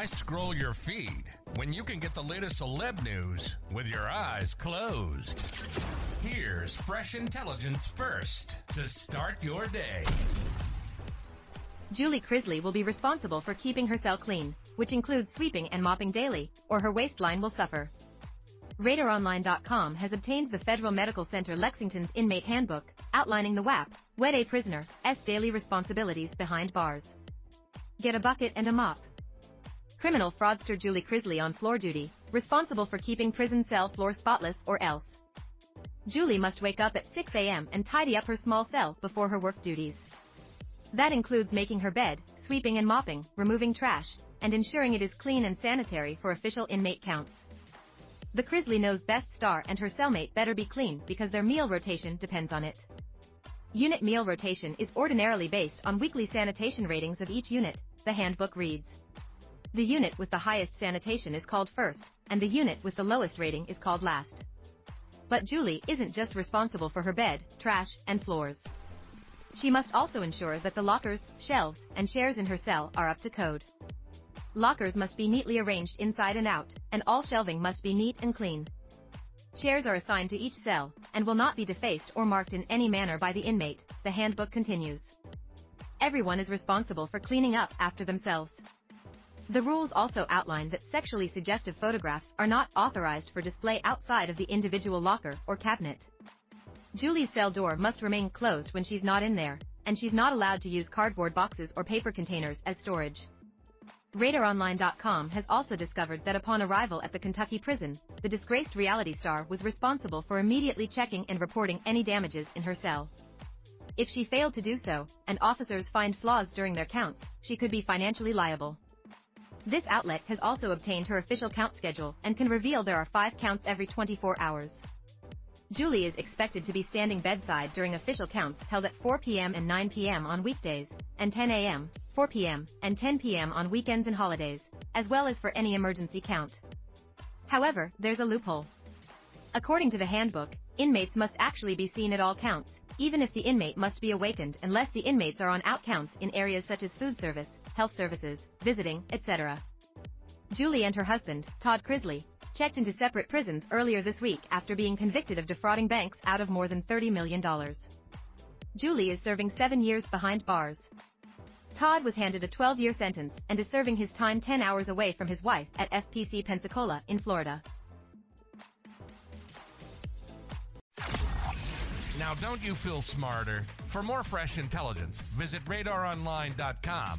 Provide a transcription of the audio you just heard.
Why scroll your feed when you can get the latest celeb news with your eyes closed? Here's fresh intelligence first to start your day. Julie Chrisley will be responsible for keeping her cell clean, which includes sweeping and mopping daily, or her waistline will suffer. RadarOnline.com has obtained the Federal Medical Center Lexington's inmate handbook, outlining the WAP, Wet A Prisoner's daily responsibilities behind bars. Get a bucket and a mop. Criminal fraudster Julie Chrisley on floor duty, responsible for keeping prison cell floor spotless or else. Julie must wake up at 6 a.m. and tidy up her small cell before her work duties. That includes making her bed, sweeping and mopping, removing trash, and ensuring it is clean and sanitary for official inmate counts. The Chrisley knows best star and her cellmate better be clean because their meal rotation depends on it. Unit meal rotation is ordinarily based on weekly sanitation ratings of each unit, the handbook reads. The unit with the highest sanitation is called first, and the unit with the lowest rating is called last. But Julie isn't just responsible for her bed, trash, and floors. She must also ensure that the lockers, shelves, and chairs in her cell are up to code. Lockers must be neatly arranged inside and out, and all shelving must be neat and clean. Chairs are assigned to each cell, and will not be defaced or marked in any manner by the inmate, the handbook continues. Everyone is responsible for cleaning up after themselves. The rules also outline that sexually suggestive photographs are not authorized for display outside of the individual locker or cabinet. Julie's cell door must remain closed when she's not in there, and she's not allowed to use cardboard boxes or paper containers as storage. RadarOnline.com has also discovered that upon arrival at the Kentucky prison, the disgraced reality star was responsible for immediately checking and reporting any damages in her cell. If she failed to do so, and officers find flaws during their counts, she could be financially liable. This outlet has also obtained her official count schedule and can reveal there are five counts every 24 hours. Julie is expected to be standing bedside during official counts held at 4 p.m. and 9 p.m. on weekdays, and 10 a.m., 4 p.m., and 10 p.m. on weekends and holidays, as well as for any emergency count. However, there's a loophole. According to the handbook, inmates must actually be seen at all counts, even if the inmate must be awakened unless the inmates are on out counts in areas such as food service, health services, visiting, etc. Julie and her husband, Todd Chrisley, checked into separate prisons earlier this week after being convicted of defrauding banks out of more than $30 million. Julie is serving seven years behind bars. Todd was handed a 12-year sentence and is serving his time 10 hours away from his wife at FPC Pensacola in Florida. Now, don't you feel smarter? For more fresh intelligence, visit radaronline.com